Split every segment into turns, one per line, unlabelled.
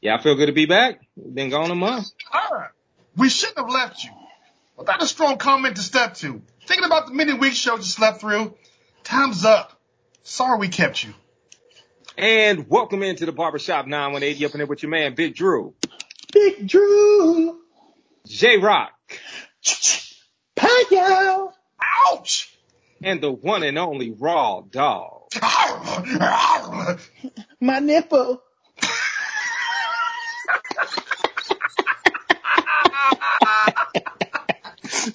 Yeah, I feel good to be back. Been gone a month.
All right. We shouldn't have left you without a strong comment to step to. Thinking about the many week shows you slept through. Time's up. Sorry we kept you.
And welcome into the Barbershop 918. Up in there with your man, Big Drew.
Big Drew.
J Rock.
Payo.
Ouch!
And the one and only Raw Dog.
My nipple.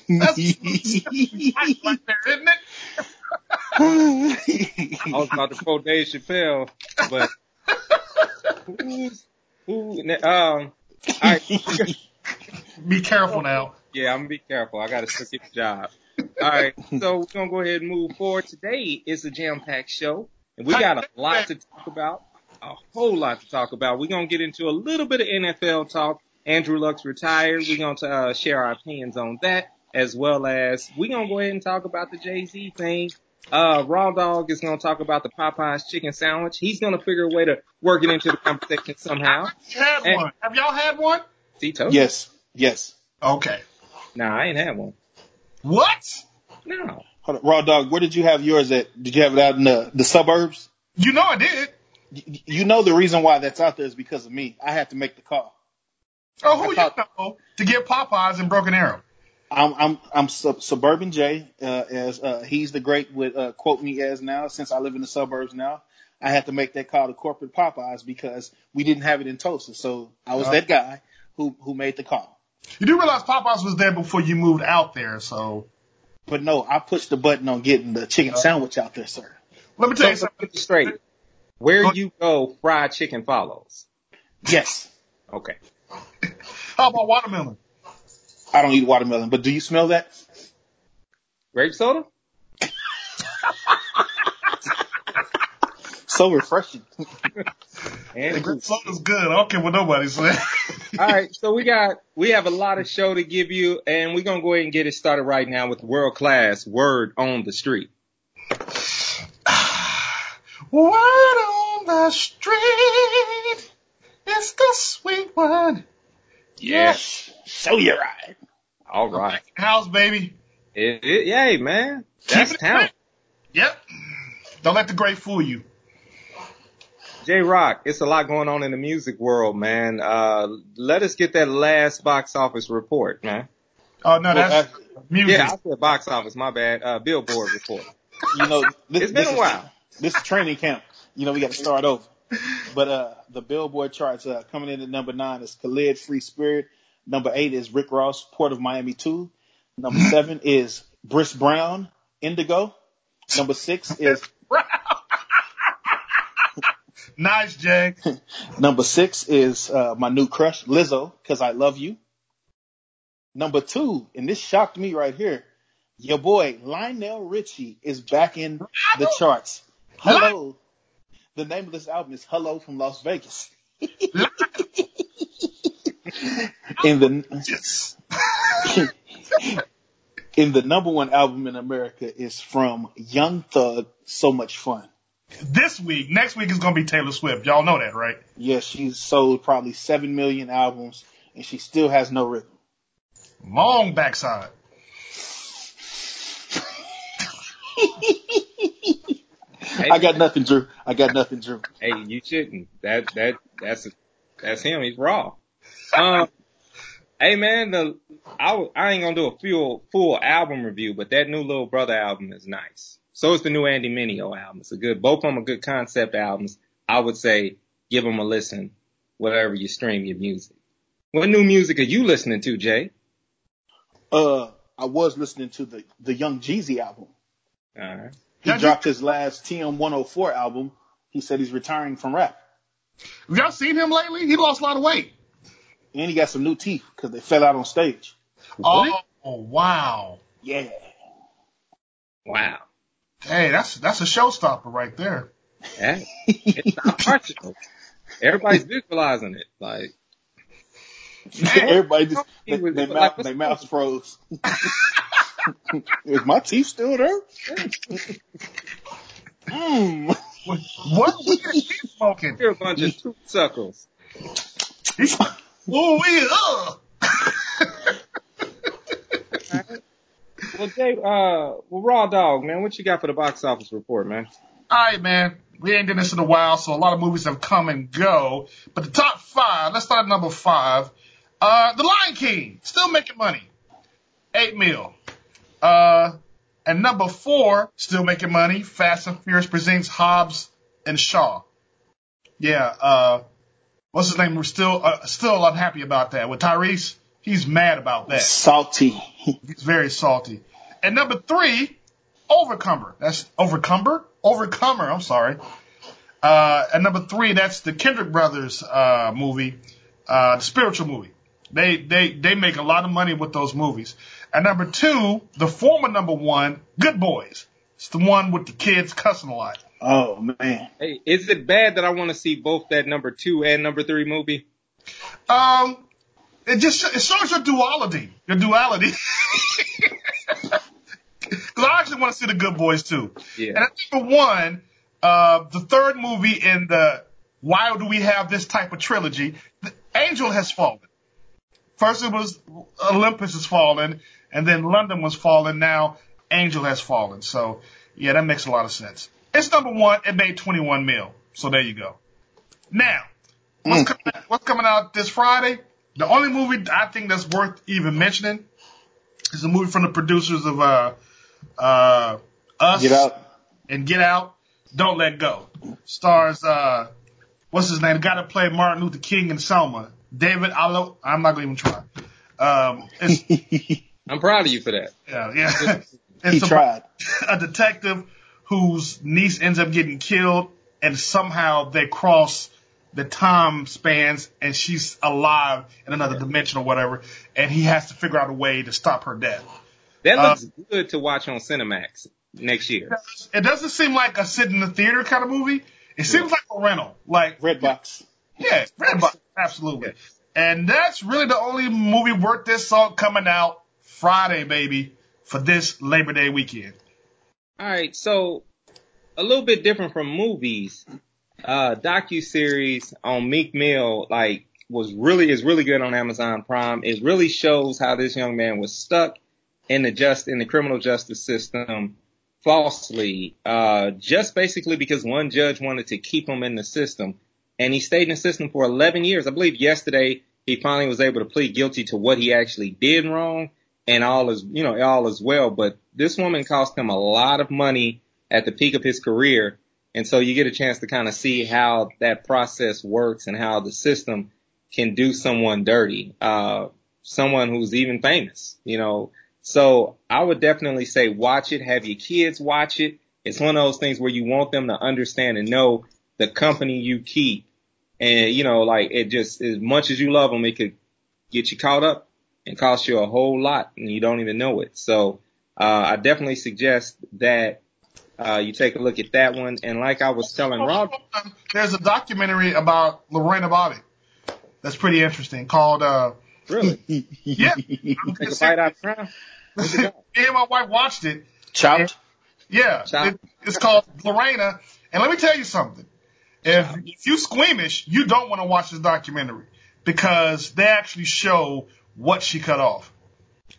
That's right there, isn't it?
I was about to quote Dave Chappelle, but who's, who, um, all right.
Be careful now.
Yeah, I'm gonna be careful. I gotta still get the job. All right, so we're gonna go ahead and move forward. Today is a jam-packed show, and we got a lot to talk about. A whole lot to talk about. We're gonna get into a little bit of NFL talk. Andrew Luck's retired. We're gonna uh, share our opinions on that, as well as we're gonna go ahead and talk about the Jay Z thing. Uh, Raw Dog is gonna talk about the Popeyes chicken sandwich. He's gonna figure a way to work it into the conversation somehow.
Had
And-
one. Have y'all had one?
See, told you.
yes, yes.
Okay.
Nah, I ain't had one.
What?
No.
Hold on. Raw dog, where did you have yours at? Did you have it out in the, the suburbs?
You know I did.
Y- You know the reason why that's out there is because of me. I had to make the call.
Oh, who
I
you
thought-
know to get Popeyes in Broken Arrow?
I'm I'm I'm sub- suburban Jay, uh, as uh, he's the great would uh, quote me as now. Since I live in the suburbs now, I had to make that call to corporate Popeyes because we didn't have it in Tulsa. So I was
Oh.
that guy who who made the call.
You do realize Popeyes was there before you moved out there, so
But no, I pushed the button on getting the chicken sandwich out there, sir.
let me tell you something.
get straight. Where you go, fried chicken follows.
Yes,
Okay.
How about watermelon?
I don't eat watermelon, but do you smell that?
Grape soda?
So refreshing.
And
The grape soda's good. I don't care what nobody says.
all right, so we got we have a lot of show to give you, and we're gonna go ahead and get it started right now with world class word on the street.
Word on the street is the sweet one.
Yes. Show your eye.
All right,
House, baby.
it, it, yay, man, that's
Keep it
talent.
Yep. Don't let the great fool you.
J Rock, it's a lot going on in the music world, man. Uh, let us get that last box office report, man.
Oh no, that's music.
Yeah, I said box office, my bad. Uh, Billboard report.
You know, this,
It's been
this
a
is-
while.
This is training camp. You know, we got to start over. But uh, the Billboard charts uh, coming in at number nine is Khalid, Free Spirit. Number eight is Rick Ross, Port of Miami 2. Number seven is Chris Brown, Indigo. Number six is
nice, Jay.
number six is uh, my new crush, Lizzo, because I love you. Number two, and this shocked me right here, your boy Lionel Richie is back in the charts. Hello. The name of this album is Hello from Las Vegas. In the
Yes.
in the number one album in America is from Young Thug, So Much Fun.
This week, next week is gonna be Taylor Swift. Y'all know that, right?
Yes, she's sold probably seven million albums and she still has no rhythm.
Long backside.
Hey,
I got nothing, Drew. I got nothing, Drew.
Hey, you shouldn't. That that that's that's him. He's raw. Um, hey man, the I ain't gonna do a full full album review, but that new Little Brother album is nice. So is the new Andy Mineo album. It's a good. Both of them are good concept albums. I would say give them a listen, whatever you stream your music. What new music are you listening to, Jay?
Uh, I was listening to the the Young Jeezy album.
All right.
He
Young
dropped his last TM 104 album. He said he's retiring from rap,
Have y'all seen him lately? He lost a lot of weight.
And he got some new teeth because they fell out on stage.
Oh, wow.
Yeah.
Wow.
Hey, that's that's a showstopper right there.
Hey, it's not partial. Everybody's visualizing it. Like,
Everybody just
He
they, they mouth
what's
they mouths froze. Is my teeth still there? Mm.
What what weed is he smoking?
you're a bunch of truth suckles.
Ooh, we, uh.
Well, Jay, uh, well, Raw Dog, man, what you got for the box office report, man?
All right, man. We ain't done this in a while, so a lot of movies have come and go. But the top five, let's start at number five. Uh, The Lion King, still making money. Eight mil. Uh, and number four, still making money. Fast and Furious presents Hobbs and Shaw. Yeah, uh, what's his name? We're still, uh, still unhappy about that. With Tyrese, he's mad about that.
Salty.
He's very salty. And number three, Overcomer. That's Overcomer? Overcomer, I'm sorry. Uh, and number three, that's the Kendrick Brothers, uh, movie, uh, the spiritual movie. They, they, they make a lot of money with those movies. And number two, the former number one, Good Boys. It's the one with the kids cussing a lot.
Oh man.
Hey, is it bad that I want to see both that number two and number three movie?
Um, it just it shows your duality, your duality. Because I actually want to see the Good Boys too.
Yeah.
And I think for one, uh, the third movie in the Why Do We Have This Type of Trilogy, the Angel has fallen. First it was Olympus has fallen, and then London was fallen. Now Angel has fallen. So yeah, that makes a lot of sense. It's number one. It made 21 mil. So there you go. Now, what's,
Mm.
coming, what's coming out this Friday? The only movie I think that's worth even mentioning is a movie from the producers of uh, uh, Us
Get out.
and Get Out. Don't Let Go. Stars uh, what's his name? The guy that played Martin Luther King in Selma. David Allo. I'm not gonna even try. Um, it's,
I'm proud of you for that.
yeah, yeah.
He
It's
tried.
a detective whose niece ends up getting killed, and somehow they cross the time spans, and she's alive in another dimension or whatever, and he has to figure out a way to stop her death.
That
Uh,
looks good to watch on Cinemax next year.
It doesn't seem like a sit in the theater kind of movie. It seems like a rental, like
Redbox.
yeah, Redbox, absolutely. And that's really the only movie worth this salt coming out Friday, baby, for this Labor Day weekend.
All right, so a little bit different from movies. Uh, docu series on Meek Mill, like, was really is really good on Amazon Prime. It really shows how this young man was stuck in the just in the criminal justice system falsely, uh, just basically because one judge wanted to keep him in the system, and he stayed in the system for 11 years. I believe yesterday he finally was able to plead guilty to what he actually did wrong, and all is you know all is well. But this woman cost him a lot of money at the peak of his career, and so you get a chance to kind of see how that process works and how the system can do someone dirty, uh, someone who's even famous, you know. So I would definitely say watch it, have your kids watch it. It's one of those things where you want them to understand and know the company you keep. And, you know, like it just, as much as you love them, it could get you caught up and cost you a whole lot and you don't even know it. So, uh, I definitely suggest that, uh, you take a look at that one. And like I was telling Rob,
There's a documentary about Lorena Bobbitt that's pretty interesting called, uh,
really,
yeah.
take a out of the crown. What's it
Me and my wife watched it.
Chopped.
Yeah,
Chop.
it, it's called Lorena. And let me tell you something. If, if you squeamish, you don't want to watch this documentary because they actually show what she cut off.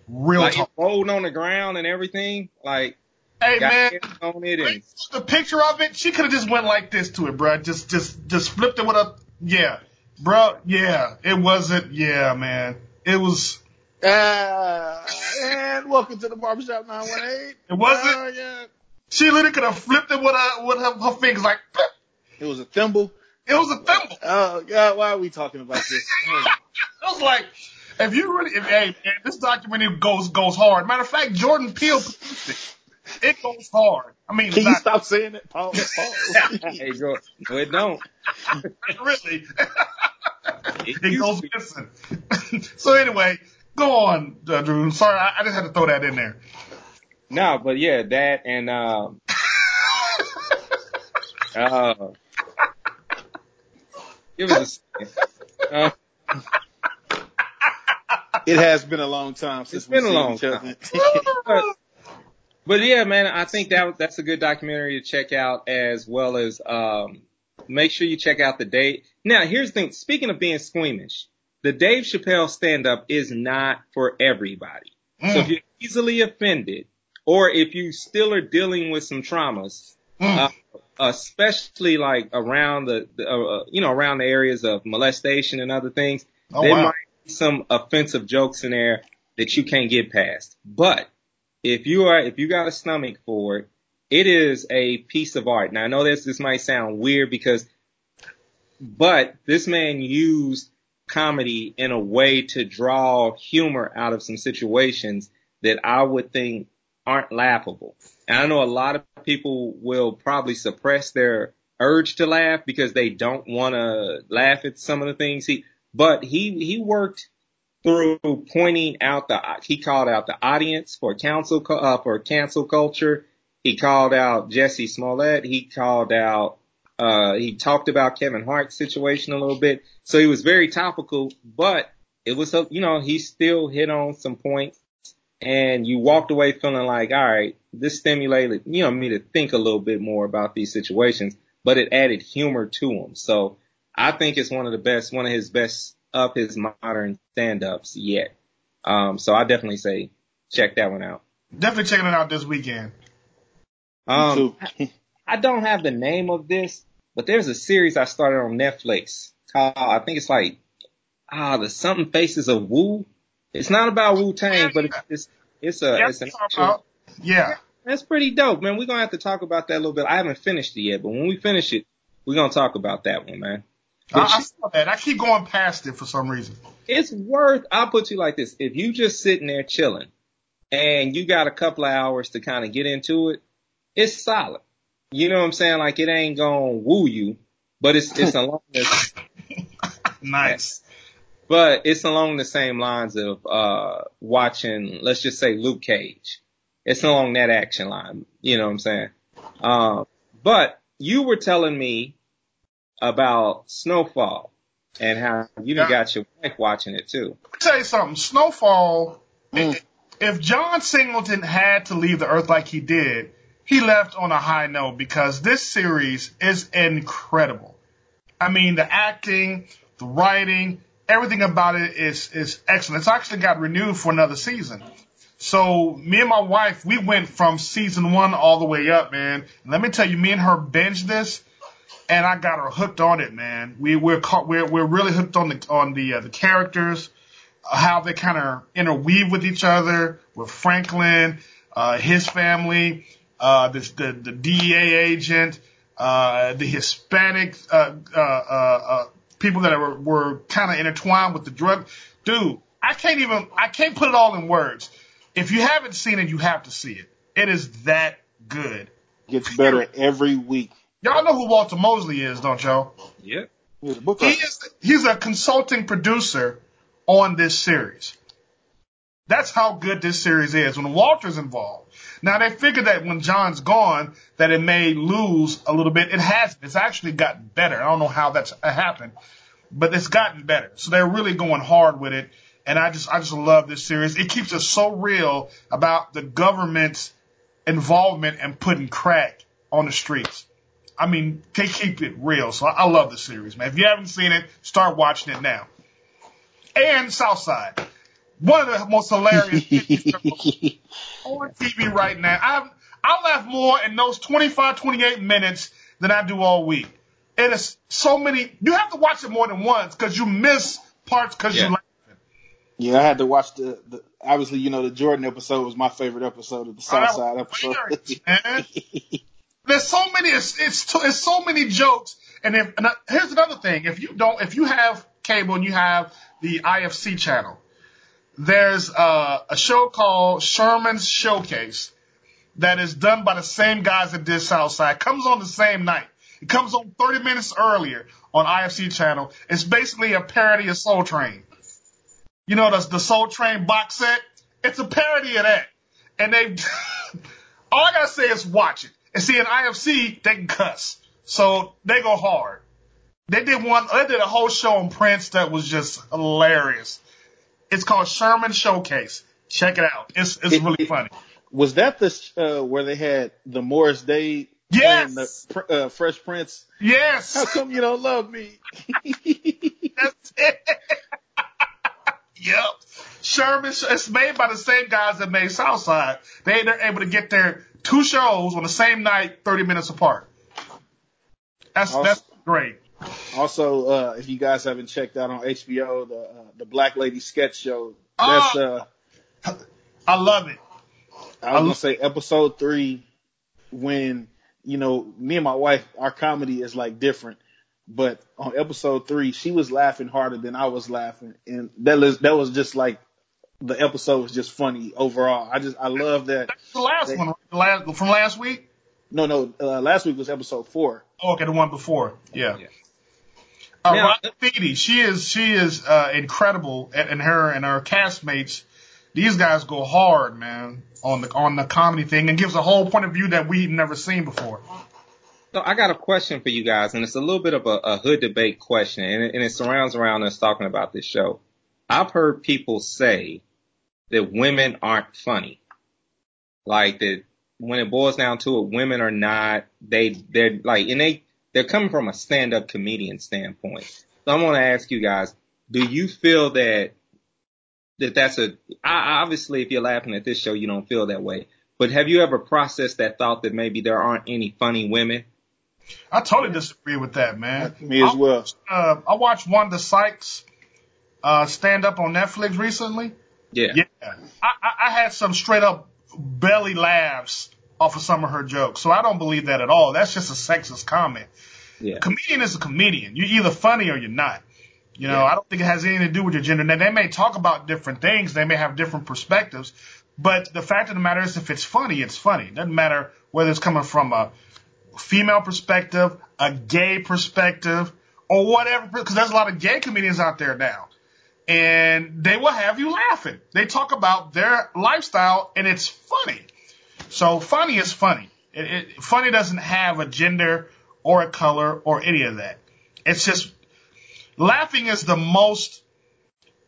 Real
Like
talk.
it rolled on the ground and everything. Like,
Hey man,
hairs on it and
the picture of it, she could have just went like this to it, bruh. Just, just, just flipped it with a, yeah, bro. Yeah, it wasn't. Yeah, man, it was.
Uh, and welcome to the barbershop 918.
It wasn't.
Uh, yeah.
She literally could have flipped it with her, with her, her fingers like. flip.
It was a thimble.
It was a thimble.
Oh God, why are we talking about this?
I was like, if you really, if, hey, man, this documentary goes goes hard. Matter of fact, Jordan Peele produced it. It goes hard. I mean,
Can you
not
stop saying it, Paul? Paul.
hey, go, no, it don't.
really.
It
it goes
be.
missing. so anyway, go on, uh, Drew. Sorry, I, I just had to throw that in there.
No, but yeah, that and um, uh, give us a second. Uh,
It has been a long time since
It's been
we've
a
seen
long
each other.
but, but yeah, man, I think that that's a good documentary to check out as well as um, make sure you check out the date. Now, here's the thing. Speaking of being squeamish, the Dave Chappelle stand up is not for everybody.
Mm.
So if you're easily offended or if you still are dealing with some traumas,
Mm.
uh, especially like around the, the uh, you know, around the areas of molestation and other things,
oh
there
wow.
might some offensive jokes in there that you can't get past. But if you are, if you got a stomach for it, it is a piece of art. Now I know this, this might sound weird because, but this man used comedy in a way to draw humor out of some situations that I would think aren't laughable. And I know a lot of people will probably suppress their urge to laugh because they don't want to laugh at some of the things he, but he, he worked through pointing out the, he called out the audience for council, uh, for cancel culture. He called out Jussie Smollett. He called out, uh, he talked about Kevin Hart's situation a little bit. So he was very topical, but it was, you know, he still hit on some points and you walked away feeling like, all right, this stimulated, you know, me to think a little bit more about these situations, but it added humor to them. So I think it's one of the best, one of his best of his modern stand-ups yet. Um, so I definitely say check that one out.
Definitely checking it out this weekend.
Um,
too.
I don't have the name of this, but there's a series I started on Netflix called, I think it's like, ah, the something faces of Wu. It's not about Wu Tang, but it's, it's, it's a,
Yeah,
it's an actual,
yeah.
that's pretty dope, man. We're gonna have to talk about that a little bit. I haven't finished it yet, but when we finish it, we're gonna talk about that one, man.
I, I saw that. I keep going past it for some reason.
it's worth, I'll put you like this. If you just sitting there chilling and you got a couple of hours to kind of get into it, it's solid. You know what I'm saying? Like it ain't gonna woo you, but it's, it's along the,
Nice.
but it's along the same lines of, uh, watching, let's just say Luke Cage. It's along that action line. You know what I'm saying? Um, but you were telling me about Snowfall and how you
Yeah.
got your wife watching it too.
Let me tell you something. Snowfall.
Mm.
If John Singleton had to leave the earth like he did, he left on a high note because this series is incredible. I mean, the acting, the writing, everything about it is is excellent. It's actually got renewed for another season. So me and my wife, we went from season one all the way up, man. And let me tell you, me and her binged this, and I got her hooked on it, man. We we're caught, we're we're really hooked on the on the uh, the characters, how they kind of interweave with each other, with Franklin, uh, his family, uh, this the the DEA agent, uh, the Hispanic uh, uh, uh, uh, people that were, were kind of intertwined with the drug. Dude, I can't even I can't put it all in words. If you haven't seen it, you have to see it. It is that good.
Gets better every week.
Y'all know who Walter Mosley is, don't y'all?
Yep.
He's a
He is he's a consulting producer on this series. That's how good this series is when Walter's involved. Now they figured that when John's gone, that it may lose a little bit. It hasn't. It's actually gotten better. I don't know how that's uh, happened, but it's gotten better. So they're really going hard with it. And I just, I just love this series. It keeps it so real about the government's involvement and putting crack on the streets. I mean, they keep it real. So I, I love the series, man. If you haven't seen it, start watching it now. And Southside. One of the most hilarious on TV right now. I I laugh more in those 25, 28 minutes than I do all week. And It is so many. You have to watch it more than once because you miss parts because
Yeah.
you laugh.
Yeah, I had to watch the, the obviously, you know, the Jordan episode was my favorite episode of the
Oh, that
Southside episode.
hilarious, man. There's so many. It's it's, t- it's so many jokes. And if and uh, here's another thing: if you don't, if you have cable and you have the IFC channel, there's uh, a show called Sherman's Showcase that is done by the same guys that did Southside. Comes on the same night. It comes on 30 minutes earlier on IFC channel. It's basically a parody of Soul Train. You know the the Soul Train box set. It's a parody of that, and they. all I gotta say is watch it. And see, in IFC they can cuss, so they go hard. They did one. They did a whole show on Prince that was just hilarious. It's called Sherman Showcase. Check it out. It's it's
It-
really
it-
funny.
Was that the uh, where they had the Morris Day
Yes.
The, uh, Fresh Prince.
Yes.
How come you don't love me?
That's it. yep. Sherman, it's made by the same guys that made Southside. They, they're able to get their two shows on the same night, 30 minutes apart. That's, also, that's great.
Also, uh, if you guys haven't checked out on HBO, the, uh, the Black Lady sketch show, that's, uh,
I love it.
I was gonna say episode three when you know me and my wife our comedy is like different, but on episode three she was laughing harder than I was laughing, and that was that was just like the episode was just funny overall. I just I love that.
That's the last that, one, the last from last week.
No, no, uh, last week was episode four.
Oh, okay, the one before. Yeah. yeah. Uh, now, Ron she is she is uh, incredible, and, and her and her castmates these guys go hard, man, on the on the comedy thing and gives a whole point of view that we've never seen before.
So I got a question for you guys, and it's a little bit of a, a hood debate question, and it, and it surrounds around us talking about this show. I've heard people say that women aren't funny, like that when it boils down to it, women are not. They they're like, and they they're coming from a stand up comedian standpoint. So I'm going to ask you guys: Do you feel that that that's a I, obviously if you're laughing at this show you don't feel that way. But have you ever processed that thought that maybe there aren't any funny women?
I totally disagree with that, man.
Me as well.
I, uh, I watched Wanda Sykes uh, stand up on Netflix recently.
Yeah.
Yeah. I, I had some straight up belly laughs off of some of her jokes. So I don't believe that at all. That's just a sexist comment.
Yeah.
Comedian is a comedian. You're either funny or you're not. You know, yeah. I don't think it has anything to do with your gender. Now, they may talk about different things. They may have different perspectives. But the fact of the matter is, if it's funny, it's funny. It doesn't matter whether it's coming from a female perspective, a gay perspective, or whatever, because there's a lot of gay comedians out there now. And they will have you laughing. They talk about their lifestyle and it's funny. So funny is funny. It, it, funny doesn't have a gender or a color or any of that. It's just laughing is the most,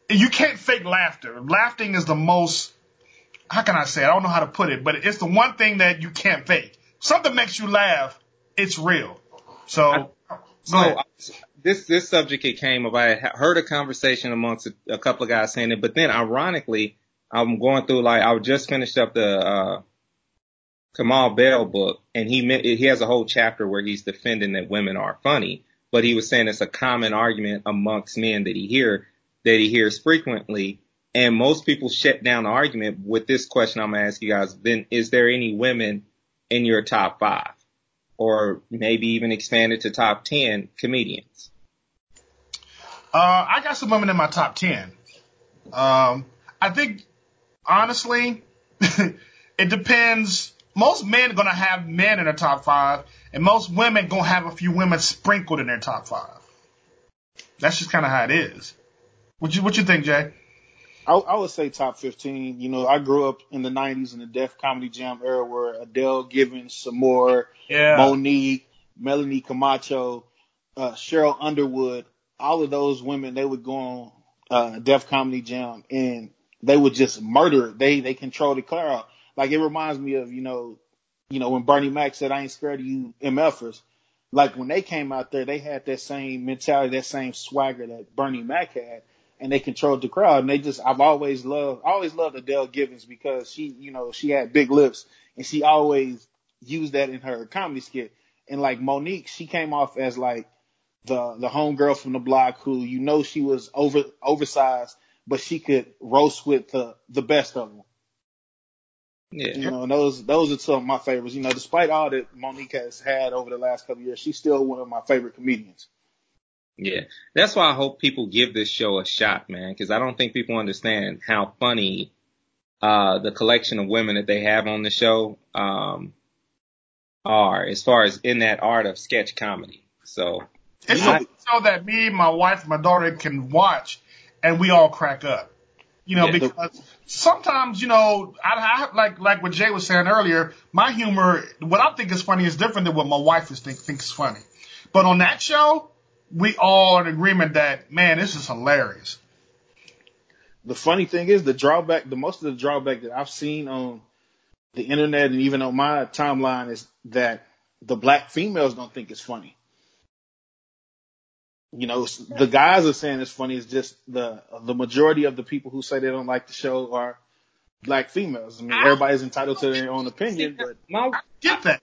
you can't fake laughter. Laughing is the most, how can I say? It? I don't know how to put it, but it's the one thing that you can't fake. Something makes you laugh, it's real. So,
I, so this this subject it came up. I heard a conversation amongst a, a, couple of guys saying it, but then ironically, I'm going through like I just finished up the uh, Kamau Bell book, and he he has a whole chapter where he's defending that women are funny but he was saying it's a common argument amongst men that he hear that he hears frequently. And most people shut down the argument with this question I'm gonna ask you guys. Then is there any women in your top five? Or maybe even expand it to top ten comedians?
Uh, I got some women in my top ten. Um, I think honestly, it depends. Most men are gonna have men in the top five and most women gonna have a few women sprinkled in their top five. That's just kind of how it is. What you what you think, Jay?
I, I, would say top 15. You know, I grew up in the 90s in the Def Comedy Jam era where Adele Givens, Sommore,
yeah.
Monique, Melanie Comarcho, uh, Sheryl Underwood, all of those women, they would go on uh, Def Comedy Jam and they would just murder it. They, they control the crowd. Like it reminds me of, you know, you know, when Bernie Mac said, I ain't scared of you MFers, like when they came out there, they had that same mentality, that same swagger that Bernie Mac had, and they controlled the crowd. And they just, I've always loved, I always loved Adele Givens because she, you know, she had big lips and she always used that in her comedy skit. And like Monique, she came off as like the, the homegirl from the block who, you know, she was over, oversized, but she could roast with the, the best of them.
Yeah.
You know, and those those are some of my favorites. You know, despite all that Monique has had over the last couple years, she's still one of my favorite comedians.
Yeah, that's why I hope people give this show a shot, man, because I don't think people understand how funny uh, the collection of women that they have on the show um, are, as far as in that art of sketch comedy. So
it's a show that me, my wife, my daughter can watch, and we all crack up. You know, yeah, because the, sometimes, you know, I, I like like what Jay was saying earlier. My humor, what I think is funny, is different than what my wife is think, thinks funny. But on that show, we all in agreement that man, this is hilarious.
The funny thing is, the drawback, the most of the drawback that I've seen on the internet and even on my timeline is that the black females don't think it's funny. You know, the guys are saying it's funny. It's just the the majority of the people who say they don't like the show are black females. I mean, everybody's entitled to their own opinion, but
My,
Get that.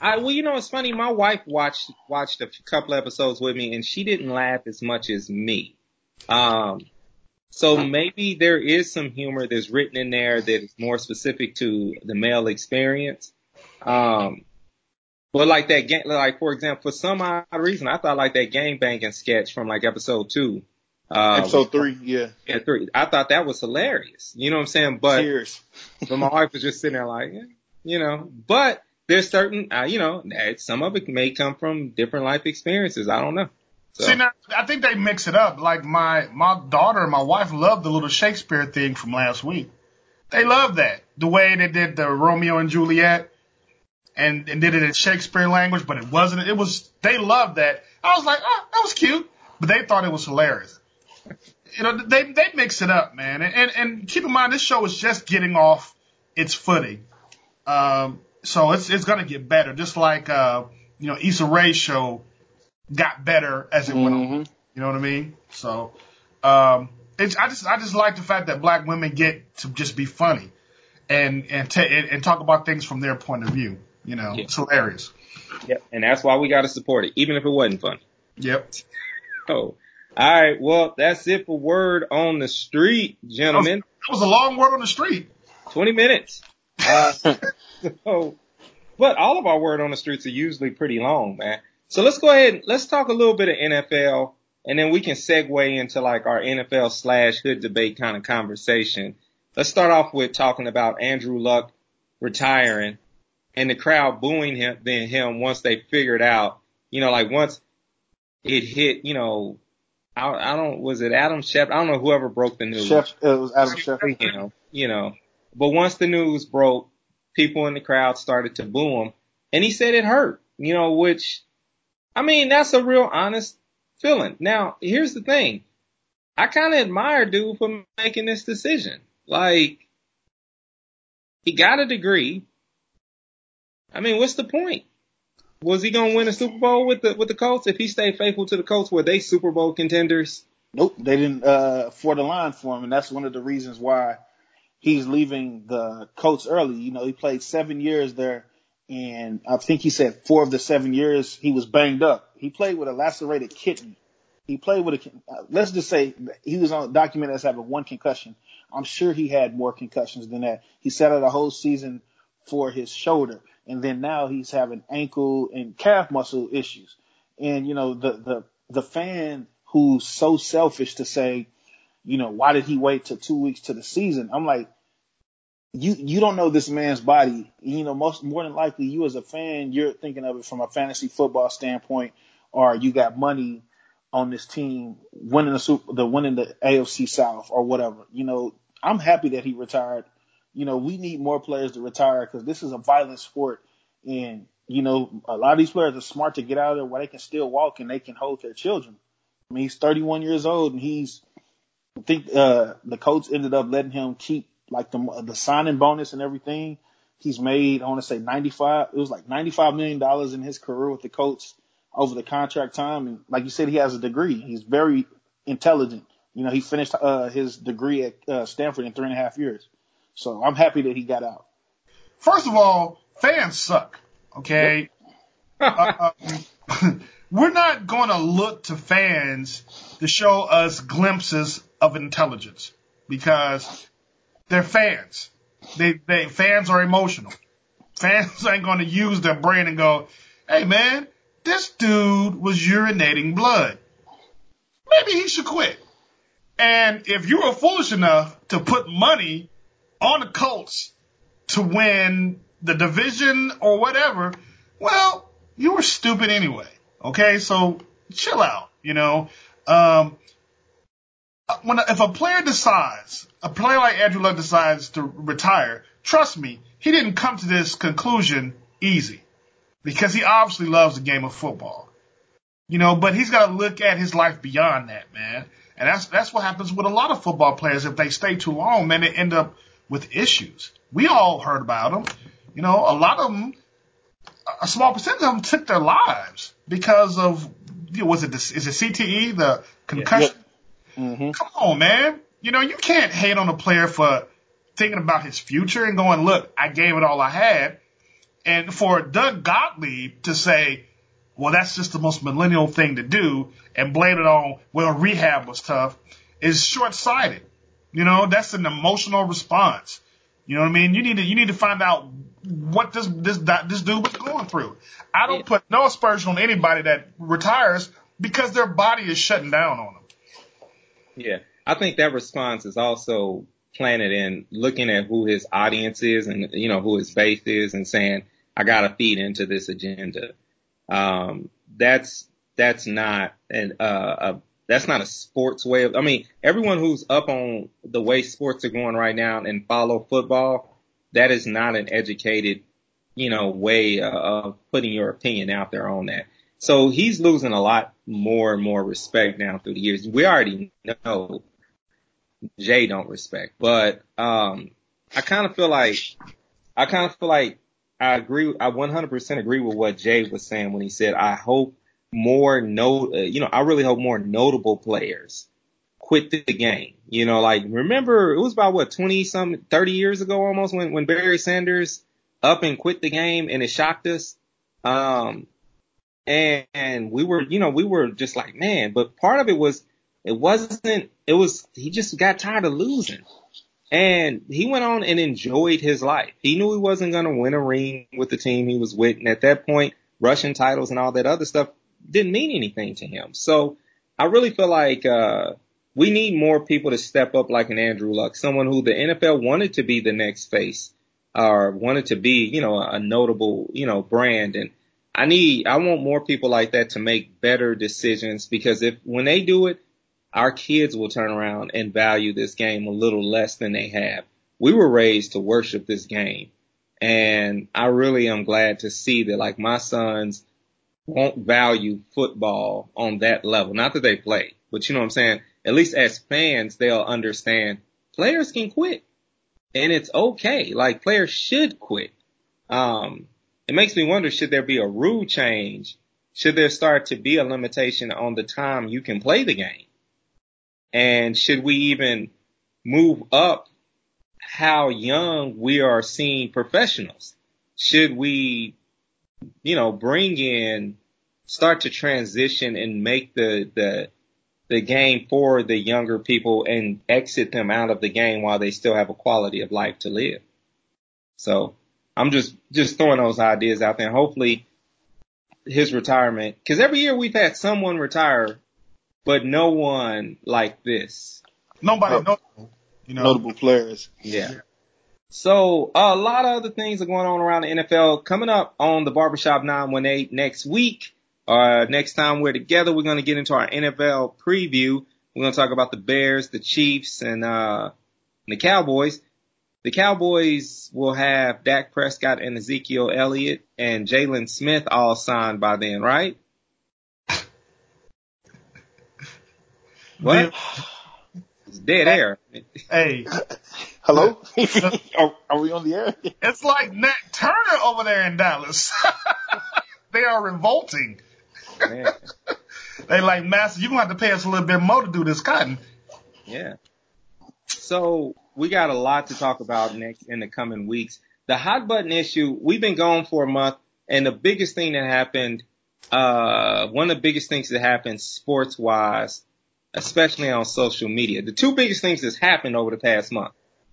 I, well, you know, it's funny. My wife watched watched a couple episodes with me, and she didn't laugh as much as me. Um, so maybe there is some humor that's written in there that is more specific to the male experience. Um, but like that game, like for example, for some odd reason, I thought like that gang banging sketch from like episode two. Uh,
episode three, yeah,
yeah, three. I thought that was hilarious. You know what I'm saying? But
cheers.
but my wife was just sitting there like, eh, you know, but there's certain, uh, you know, some of it may come from different life experiences. I don't know. So,
See, now, I think they mix it up. Like my my daughter and my wife loved the little Shakespeare thing from last week. They loved that. The way they did the Romeo and Juliet and, and did it in Shakespeare language, but it wasn't. It was they loved that. I was like, oh, that was cute, but they thought it was hilarious. You know, they they mix it up, man. And and, and keep in mind, this show is just getting off its footing. Um, so it's it's gonna get better, just like uh, you know, Issa Rae's show got better as it went on.
Mhm.
You know what I mean? So, um, it's, I just, I just like the fact that black women get to just be funny and, and, ta- and, talk about things from their point of view. You know,
Yeah.
it's hilarious.
yep. And that's why we got to support it, even if it wasn't funny.
Yep.
Oh, all right. Well, that's it for word on the street, gentlemen.
That was a long word on the street.
20 minutes. Uh, so, but all of our word on the streets are usually pretty long, man. So let's go ahead and let's talk a little bit of NFL and then we can segue into like our NFL slash hood debate kind of conversation. Let's start off with talking about Andrew Luck retiring and the crowd booing him, then him once they figured out, you know, like once it hit, you know, I, I don't, was it Adam Shep? I don't know whoever broke the news
Chef, it was Adam Schefter.
you know, you know. But once the news broke, people in the crowd started to boo him, and he said it hurt, you know, which, I mean, that's a real honest feeling. Now, here's the thing. I kind of admire dude for making this decision. Like, he got a degree. I mean, what's the point? Was he gonna win a Super Bowl with the with the Colts if he stayed faithful to the Colts? Were they Super Bowl contenders?
Nope, they didn't uh for the line for him, and that's one of the reasons why he's leaving the Colts early. You know, he played seven years there, and I think he said four of the seven years he was banged up. He played with a lacerated kidney. He played with a. uh, Let's just say he was on documented as having one concussion. I'm sure he had more concussions than that. He sat out a whole season for his shoulder, and then now he's having ankle and calf muscle issues. And you know, the the the fan who's so selfish to say, you know, why did he wait till two weeks to the season? I'm like, you you don't know this man's body. You know, most more than likely, you as a fan, you're thinking of it from a fantasy football standpoint, or you got money on this team winning the super, the winning the AFC South or whatever. You know, I'm happy that he retired. You know, we need more players to retire because this is a violent sport, and you know, a lot of these players are smart to get out of there where they can still walk and they can hold their children. I mean, he's 31 years old and he's, I think, uh, the coach ended up letting him keep like the, the signing bonus and everything. He's made, I want to say 95, it was like $95 million in his career with the Colts over the contract time. And like you said, he has a degree. He's very intelligent. You know, he finished, uh, his degree at, uh, Stanford in three and a half years. So I'm happy that he got out.
First of all, fans suck. Okay. uh, um, we're not going to look to fans to show us glimpses of intelligence because they're fans. They, they fans are emotional. Fans ain't going to use their brain and go, "Hey man, this dude was urinating blood. Maybe he should quit." And if you were foolish enough to put money on the Colts to win the division or whatever, well, you were stupid anyway. Okay, so chill out. You know, um, when if a player decides, a player like Andrew Luck decides to retire, trust me, he didn't come to this conclusion easy because he obviously loves the game of football. You know, but he's got to look at his life beyond that, man. And that's that's what happens with a lot of football players. If they stay too long, man, they end up with issues. We all heard about them. You know, a lot of them a small percentage of them took their lives because of you know, was it the, is it CTE the concussion?
Yeah. Mm-hmm.
Come on, man. You know you can't hate on a player for thinking about his future and going, look, I gave it all I had. And for Doug Gottlieb to say, well, that's just the most millennial thing to do and blame it on, well, rehab was tough is short sighted. You know, that's an emotional response. You know what I mean? You need to, you need to find out what this, this, this dude was going through. I don't put no aspersion on anybody that retires because their body is shutting down on them.
Yeah. I think that response is also planted in looking at who his audience is and, you know, who his base is and saying, I gotta feed into this agenda. Um, that's, that's not an, uh, a, that's not a sports way of, I mean, everyone who's up on the way sports are going right now and follow football, that is not an educated, you know, way of putting your opinion out there on that. So he's losing a lot more and more respect now through the years. We already know Jay don't respect, but, um, I kind of feel like, I kind of feel like I agree. I 100% agree with what Jay was saying when he said, I hope more no, uh, you know, I really hope more notable players quit the game. You know, like remember it was about what 20 some 30 years ago almost when when Barry Sanders up and quit the game and it shocked us. Um and we were, you know, we were just like, man, but part of it was it wasn't it was he just got tired of losing. And he went on and enjoyed his life. He knew he wasn't going to win a ring with the team he was with. And at that point, rushing titles and all that other stuff didn't mean anything to him. So I really feel like, uh, we need more people to step up like an Andrew Luck, someone who the NFL wanted to be the next face or wanted to be, you know, a notable, you know, brand. And I need, I want more people like that to make better decisions because if, when they do it, our kids will turn around and value this game a little less than they have. We were raised to worship this game. And I really am glad to see that like my sons won't value football on that level. Not that they play, but you know what I'm saying? at least as fans, they'll understand players can quit and it's okay. Like players should quit. Um, it makes me wonder, should there be a rule change? Should there start to be a limitation on the time you can play the game? And should we even move up how young we are seeing professionals? Should we, you know, bring in, start to transition and make the, the, the game for the younger people and exit them out of the game while they still have a quality of life to live. So I'm just, just throwing those ideas out there. And hopefully his retirement, cause every year we've had someone retire, but no one like this.
Nobody notable,
you know. Notable players.
Yeah. So uh, a lot of other things are going on around the NFL. Coming up on the Barbershop 918 next week, uh, next time we're together, we're going to get into our NFL preview. We're going to talk about the Bears, the Chiefs, and, uh, the Cowboys. The Cowboys will have Dak Prescott and Ezekiel Elliott and Jaylon Smith all signed by then, right? What? It's dead air.
Hey.
Hello? are, are, we on the air?
It's like Nat Turner over there in Dallas. they are revolting. they like, Master, you're going to have to pay us a little bit more to do this cotton.
Yeah. So we got a lot to talk about next in the coming weeks. The hot button issue, we've been gone for a month and the biggest thing that happened, uh, one of the biggest things that happened sports wise, especially on social media, the two biggest things that's happened over the past month,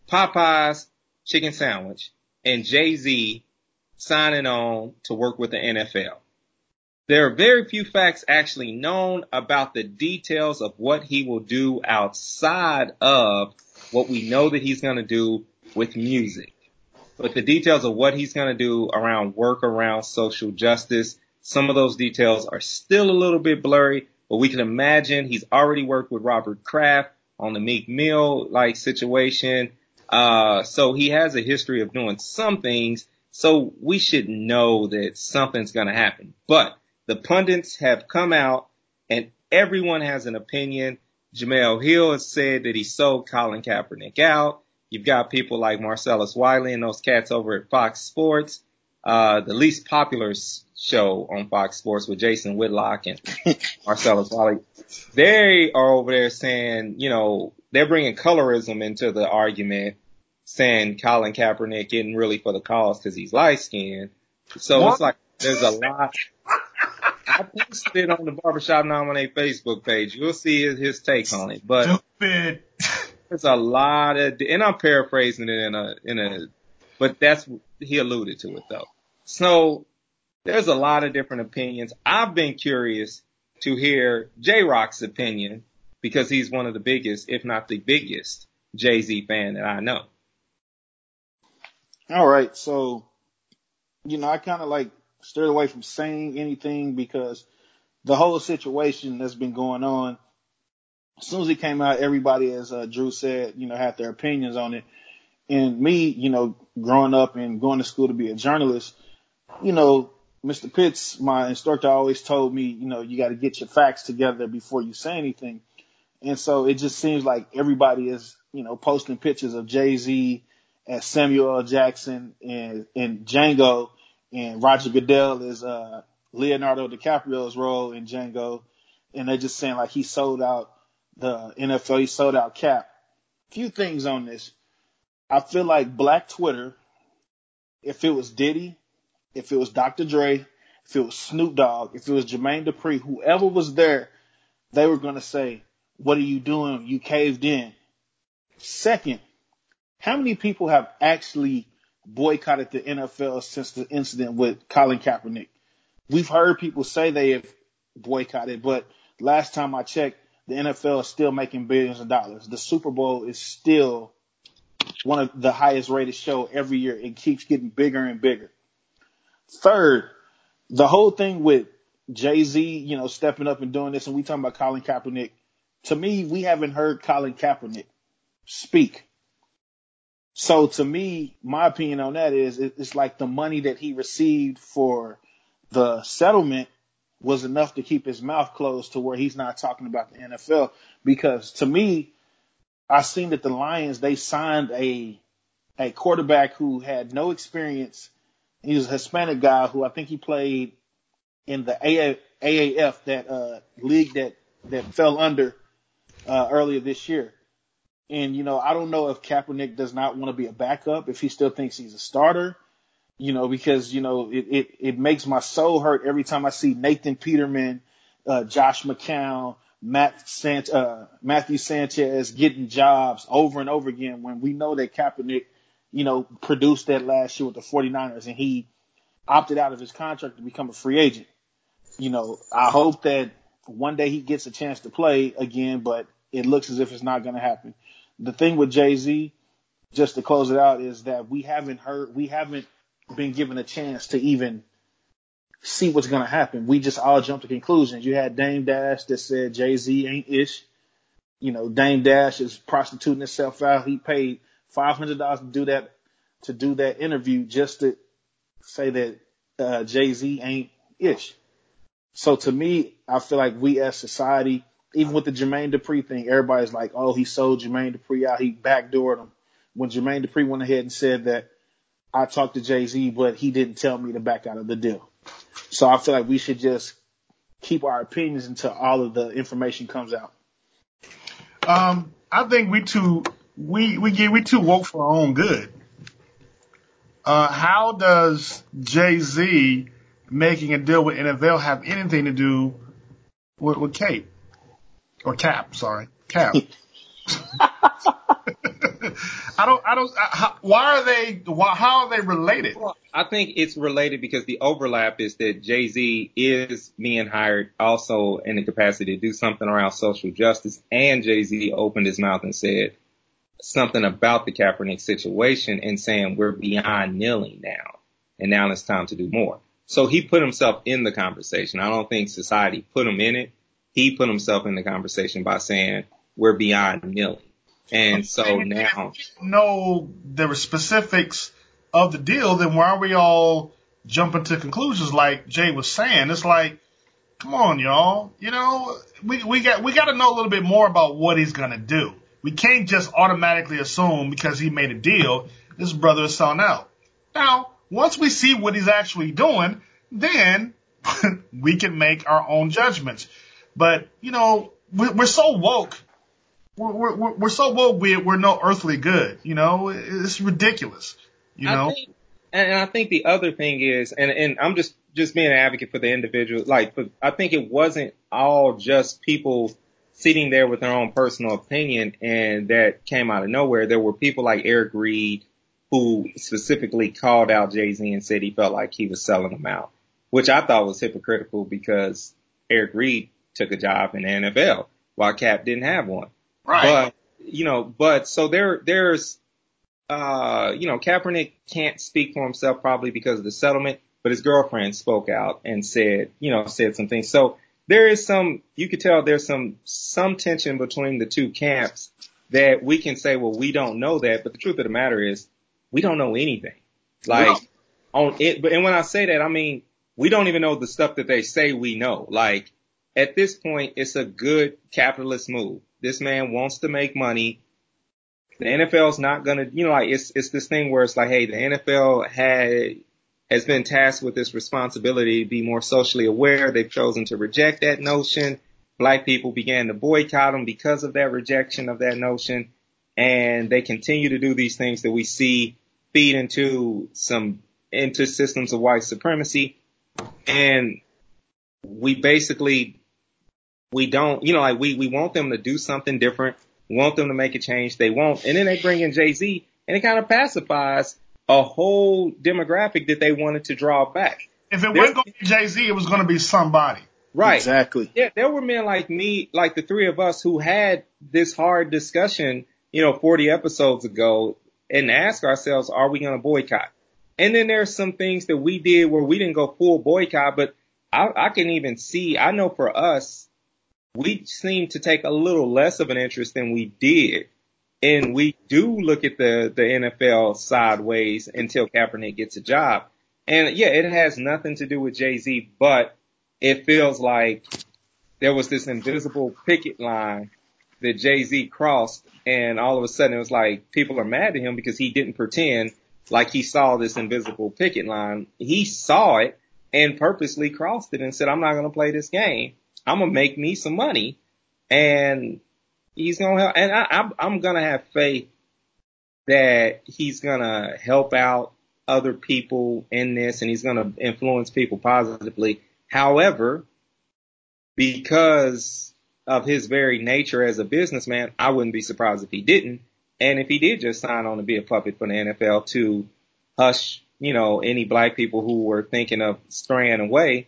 Popeyes chicken sandwich and Jay-Z signing on to work with the NFL. There are very few facts actually known about the details of what he will do outside of what we know that he's going to do with music. But the details of what he's going to do around work around social justice, some of those details are still a little bit blurry, but we can imagine he's already worked with Robert Kraft on the Meek Mill like situation. Uh, so he has a history of doing some things. So we should know that something's going to happen. But the pundits have come out and everyone has an opinion. Jemele Hill has said that he sold Colin Kaepernick out. You've got people like Marcellus Wiley and those cats over at Fox Sports. uh, the least popular show on Fox Sports with Jason Whitlock and Marcellus Wiley. They are over there saying, you know, they're bringing colorism into the argument, saying Colin Kaepernick isn't really for the cause because he's light skinned. So what? it's like there's a lot. I posted it on the Barbershop Nominate Facebook page. You'll see his, his take on it. But
Stupid.
there's a lot of, and I'm paraphrasing it in a, in a, but that's, he alluded to it though. So there's a lot of different opinions. I've been curious to hear J Rock's opinion because he's one of the biggest, if not the biggest, Jay Z fan that I know.
All right, so you know, I kind of like steered away from saying anything because the whole situation that's been going on. As soon as it came out, everybody, as uh, Drew said, you know, had their opinions on it. And me, you know, growing up and going to school to be a journalist, you know, Mr. Pitts, my instructor always told me, you know, you got to get your facts together before you say anything. And so it just seems like everybody is, you know, posting pictures of Jay Z as Samuel L. Jackson and, and Django and Roger Goodell is, uh, Leonardo DiCaprio's role in Django. And they're just saying like he sold out the NFL, he sold out Cap. A few things on this. I feel like Black Twitter, if it was Diddy, if it was Dr. Dre, if it was Snoop Dogg, if it was Jermaine Dupri, whoever was there, they were to say, what are you doing? You caved in. Second, how many people have actually boycotted the NFL since the incident with Colin Kaepernick? We've heard people say they have boycotted, but last time I checked, the NFL is still making billions of dollars. The Super Bowl is still one of the highest rated show every year. It keeps getting bigger and bigger. Third, the whole thing with Jay Z, you know, stepping up and doing this, and we talking about Colin Kaepernick. To me, we haven't heard Colin Kaepernick speak. So to me, my opinion on that is it's like the money that he received for the settlement was enough to keep his mouth closed to where he's not talking about the NFL. Because to me, I seen that the Lions they signed a a quarterback who had no experience he was a Hispanic guy who I think he played in the AAF, that uh, league that that fell under uh, earlier this year. And you know, I don't know if Kaepernick does not want to be a backup, if he still thinks he's a starter. You know, because you know it it, it makes my soul hurt every time I see Nathan Peterman, uh, Josh McCown, Matt Sant- uh, Matthew Sanchez getting jobs over and over again when we know that Kaepernick you know, produced that last year with the 49ers and he opted out of his contract to become a free agent. You know, I hope that one day he gets a chance to play again, but it looks as if it's not going to happen. The thing with Jay Z, just to close it out, is that we haven't heard, we haven't been given a chance to even see what's going to happen. We just all jumped to conclusions. You had Dame Dash that said Jay Z ain't ish. You know, Dame Dash is prostituting himself out. He paid five hundred dollars to do that to do that interview just to say that uh, Jay Z ain't ish. So to me, I feel like we as society, even with the Jermaine Dupri thing, everybody's like, "Oh, he sold Jermaine Dupri out. He backdoored him." When Jermaine Dupri went ahead and said that I talked to Jay Z, but he didn't tell me to back out of the deal. So I feel like we should just keep our opinions until all of the information comes out.
Um, I think we too we we get we too woke for our own good. Uh, how does Jay Z making a deal with NFL have anything to do with, with Kate or Cap? Sorry, Cap. I don't. I don't. How, why are they? Why, how are they related?
Well, I think it's related because the overlap is that Jay Z is being hired also in the capacity to do something around social justice, and Jay Z opened his mouth and said, something about the Kaepernick situation and saying we're beyond kneeling now and now it's time to do more. So he put himself in the conversation. I don't think society put him in it. He put himself in the conversation by saying we're beyond kneeling. And so now
know the specifics of the deal, then why are we all jumping to conclusions like Jay was saying? It's like, come on, y'all. You know, we, we got, we got to know a little bit more about what he's going to do. We can't just automatically assume because he made a deal, this brother is selling out. Now, Once we see what he's actually doing, then we can make our own judgments. But, you know, we're, we're so woke. We're, we're, we're so woke, we're, we're no earthly good. You know, it's ridiculous. You know?
I think, and I think the other thing is, and, and I'm just, just being an advocate for the individual, like, but I think it wasn't all just people sitting there with their own personal opinion and that came out of nowhere. There were people like Eric Reid who specifically called out Jay-Z and said he felt like he was selling them out, which I thought was hypocritical because Eric Reid took a job in the NFL while Cap didn't have one.
Right.
But, you know, but so there, there's, uh, you know, Kaepernick can't speak for himself probably because of the settlement, but his girlfriend spoke out and said, you know, said some things. So there is some, you could tell there's some, some tension between the two camps that we can say, well, we don't know that, but the truth of the matter is we don't know anything. Like
No.
on it, but, and when I say that, I mean, we don't even know the stuff that they say we know. Like at this point, it's a good capitalist move. This man wants to make money. The NFL's not gonna, you know, like it's, it's this thing where it's like, hey, the NFL had, has been tasked with this responsibility to be more socially aware. They've chosen to reject that notion. Black people began to boycott them because of that rejection of that notion. And they continue to do these things that we see feed into some, into systems of white supremacy. And we basically, we don't, you know, like we, we want them to do something different. Want them to make a change. They won't. And then they bring in Jay-Z and it kind of pacifies a whole demographic that they wanted to draw back.
If it
There-
wasn't going to be Jay Z, it was going to be somebody.
Right.
Exactly.
Yeah, there were men like me, like the three of us who had this hard discussion, you know, 40 episodes ago and ask ourselves, are we going to boycott? And then there's some things that we did where we didn't go full boycott, but I, I can even see, I know for us, we seem to take a little less of an interest than we did. And we do look at the, the NFL sideways until Kaepernick gets a job. And yeah, it has nothing to do with Jay-Z, but it feels like there was this invisible picket line that Jay-Z crossed and all of a sudden it was like people are mad at him because he didn't pretend like he saw this invisible picket line. He saw it and purposely crossed it and said, I'm not going to play this game. I'm to make me some money and he's to help. And I, I'm, I'm to have faith that he's to help out other people in this and he's to influence people positively. However, because of his very nature as a businessman, I wouldn't be surprised if he didn't. And if he did just sign on to be a puppet for the NFL to hush, you know, any black people who were thinking of straying away,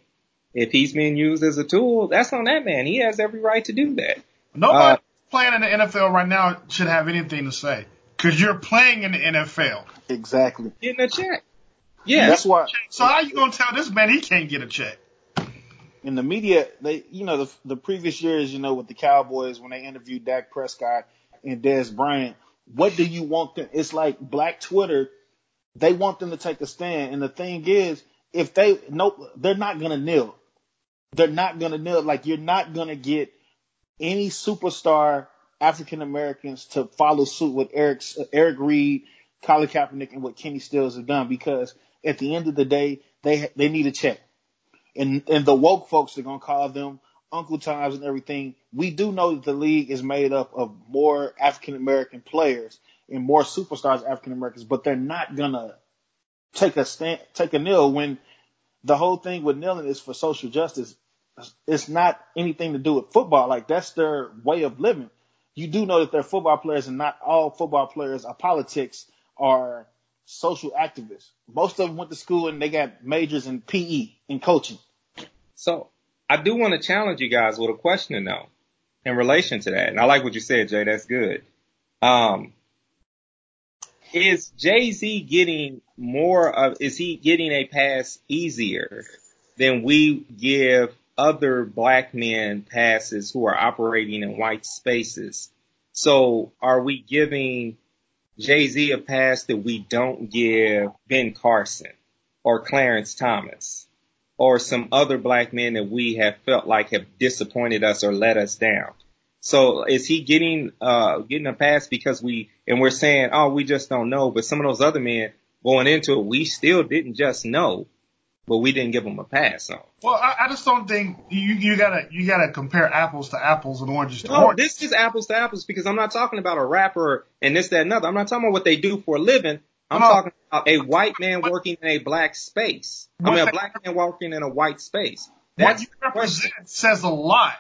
if he's being used as a tool, that's on that man. He has every right to do that.
Nobody
Uh,
playing in the NFL right now should have anything to say because you're playing in the NFL.
Exactly.
Getting a check. Yeah.
That's why
So how you gonna tell this man he can't get a check?
in the media, they, you know, the, the previous years, you know, with the Cowboys when they interviewed Dak Prescott and Dez Bryant, what do you want them? It's like Black Twitter. They want them to take a stand, and the thing is, if they no, they're not gonna kneel. They're not gonna kneel. Like you're not gonna get any superstar African Americans to follow suit with Eric's Eric Reid, Colin Kaepernick, and what Kenny Stills have done because at the end of the day, they they need a check and and the woke folks are gonna call them Uncle Times and everything. We do know that the league is made up of more African American players and more superstars African Americans, but they're not gonna take a stand, take a kneel when the whole thing with kneeling is for social justice. It's not anything to do with football. Like that's their way of living. You do know that they're football players, and not all football players are politics or social activists. Most of them went to school and they got majors in PE and coaching.
So I do want to challenge you guys with a question though in relation to that. And I like what you said, Jay. That's good. Um, is Jay-Z getting more of, is he getting a pass easier than we give other black men passes who are operating in white spaces? So are we giving Jay-Z a pass that we don't give Ben Carson or Clarence Thomas? or some other black men that we have felt like have disappointed us or let us down. So is he getting uh getting a pass because we and we're saying, oh, we just don't know, but some of those other men, going into it, we still didn't just know, but we didn't give them a pass on.
Well, I, I just don't think you you gotta you gotta compare apples to apples and oranges to
No,
oranges.
this is apples to apples because I'm not talking about a rapper and this, that, and other. I'm not talking about what they do for a living. I'm
No.
talking about a white man working in a black space. I mean, a black man working in a white space.
What
That's
you
the
represent says a lot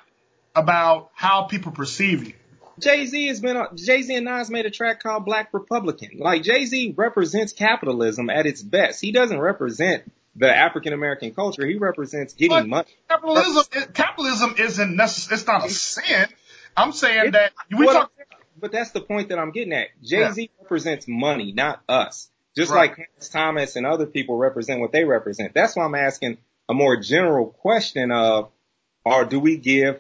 about how people perceive you.
Jay Z has been, Jay Z and Nas made a track called Black Republican. Like Jay Z represents capitalism at its best. He doesn't represent the African American culture. He represents getting
But
money.
capitalism capitalism isn't necessary. It's not a sin. I'm saying
It-
that we talk.
But that's the point that I'm getting at. Jay Z represents money, not us. Just
Right.
like Thomas and other people represent what they represent. That's why I'm asking a more general question of, or do we give,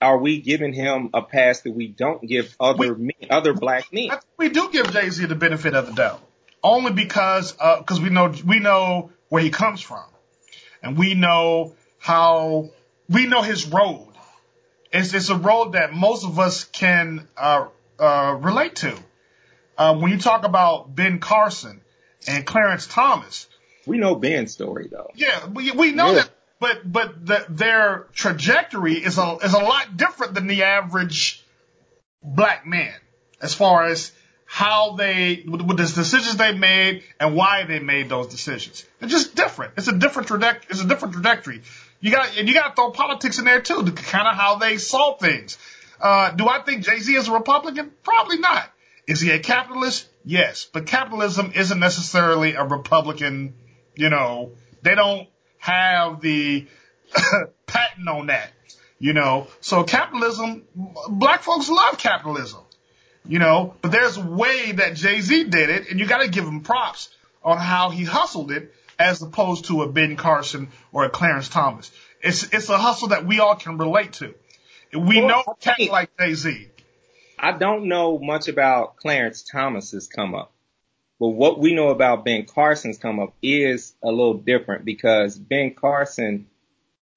are we giving him a pass that we don't give other men, other black men?
I think we do give Jay Z the benefit of the doubt, only because uh, because we know we know where he comes from, and we know how we know his road. It's it's a road that most of us can uh, uh, relate to. Um, when you talk about Ben Carson and Clarence Thomas,
We know Ben's story though.
yeah, we we know
Yeah.
that, but but the, their trajectory is a is a lot different than the average black man as far as how they with, the decisions they made and why they made those decisions. It's just different. It's a different trajectory. It's a different trajectory. You got and you got to throw politics in there too, to kind of how they saw things. Uh, do I think Jay Z is a Republican? Probably not. Is he a capitalist? Yes, but capitalism isn't necessarily a Republican. You know, they don't have the patent on that. You know, so capitalism, black folks love capitalism. You know, but there's a way that Jay Z did it, and you got to give him props on how he hustled it, as opposed to a Ben Carson or a Clarence Thomas. It's it's a hustle that we all can relate to. We
Well,
know cats
think-
like Jay Z.
I don't know much about Clarence Thomas's come up, but what we know about Ben Carson's come up is a little different because Ben Carson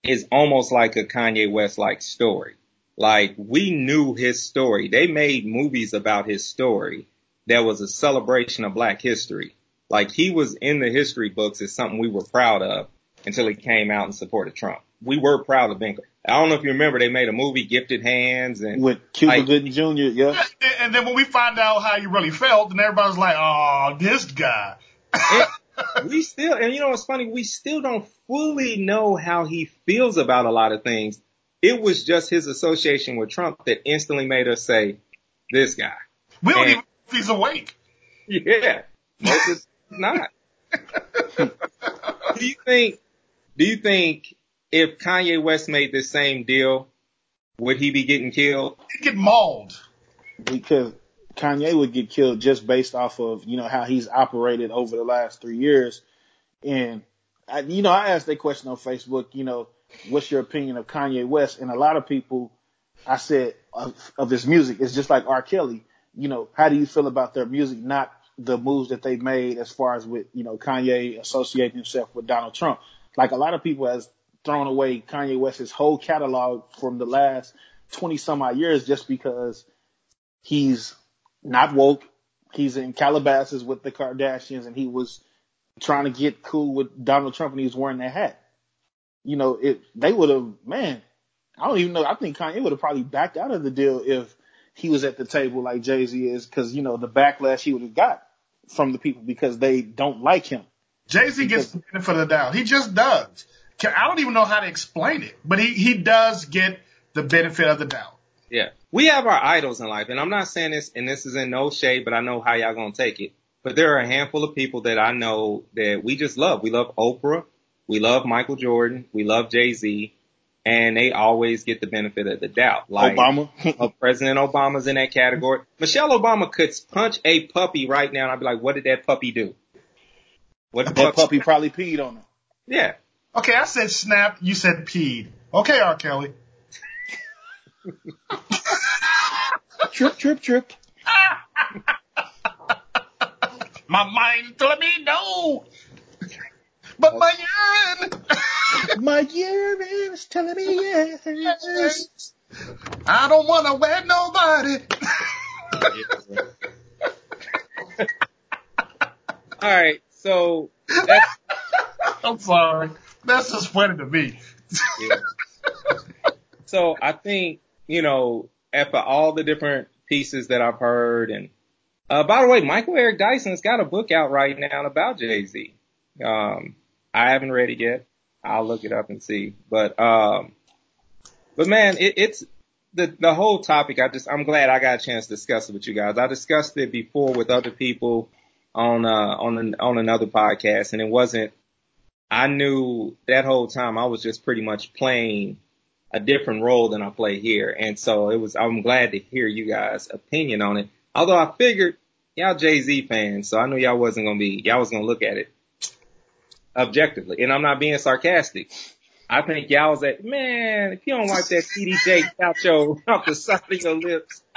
is almost like a Kanye West like story. Like we knew his story. They made movies about his story that was a celebration of black history. Like he was in the history books as something we were proud of until he came out and supported Trump. We were proud of Ben. I don't know if you remember, they made a movie, Gifted Hands, and
with Cuba
Like-
Gooding Jr. Yeah,
And- And then when we find out how you really felt, then everybody's like, "Oh, this guy."
we still, and you know what's funny? We still don't fully know how he feels about a lot of things. It was just his association with Trump that instantly made us say, this guy.
We don't
And-
even know if he's awake.
Yeah. Most of not. do you think, do you think if Kanye West made this same deal, would he be getting killed?
He'd get mauled.
because Kanye would get killed just based off of you know how he's operated over the last three years, and I, you know I asked that question on Facebook. You know, what's your opinion of Kanye West? And a lot of people, I said of, of his music, it's just like R. Kelly. You know, how do you feel about their music, not the moves that they made as far as with you know Kanye associating himself with Donald Trump? Like a lot of people has thrown away Kanye West's whole catalog from the last twenty some odd years just because he's not woke. He's in Calabasas with the Kardashians and he was trying to get cool with Donald Trump and he was wearing that hat. You know, it, they would have, man, I don't even know. I think Kanye would have probably backed out of the deal if he was at the table like Jay-Z is because, you know, the backlash he would have got from the people because they don't like him.
Jay Z gets the benefit of the doubt. He just does. I don't even know how to explain it, but he, he does get the benefit of the doubt.
Yeah. We have our idols in life, and I'm not saying this, and this is in no shade, but I know how y'all gonna take it. But there are a handful of people that I know that we just love. We love Oprah. We love Michael Jordan. We love Jay-Z. And they always get the benefit of the doubt. Like,
Obama.
uh, President Obama's in that category. Michelle Obama could punch a puppy right now, and I'd be like, what did that puppy do? What the
that puppy probably peed on him.
Yeah.
Okay, I said snap, you said peed. Okay, R. Kelly.
Trip, trip, trip.
My mind telling me no. But my urine.
My urine is telling me yes.
I don't want to wet nobody.
All right. So that's,
I'm sorry. That's just funny to me.
yeah. So I think, you know, after all the different pieces that I've heard and, uh, by the way, Michael Eric Dyson's got a book out right now about Jay-Z. Um, I haven't read it yet. I'll look it up and see. But, um, but man, it, it's the, the whole topic. I just, I'm glad I got a chance to discuss it with you guys. I discussed it before with other people on, uh, on, an, on another podcast and it wasn't, I knew that whole time I was just pretty much playing a different role than I play here. And so it was, I'm glad to hear you guys' opinion on it. Although I figured y'all Jay-Z fans, so I knew y'all wasn't to be, y'all was to look at it objectively. And I'm not being sarcastic. I think y'all was at, man, if you don't wipe that CDJ out your, off the side of your lips.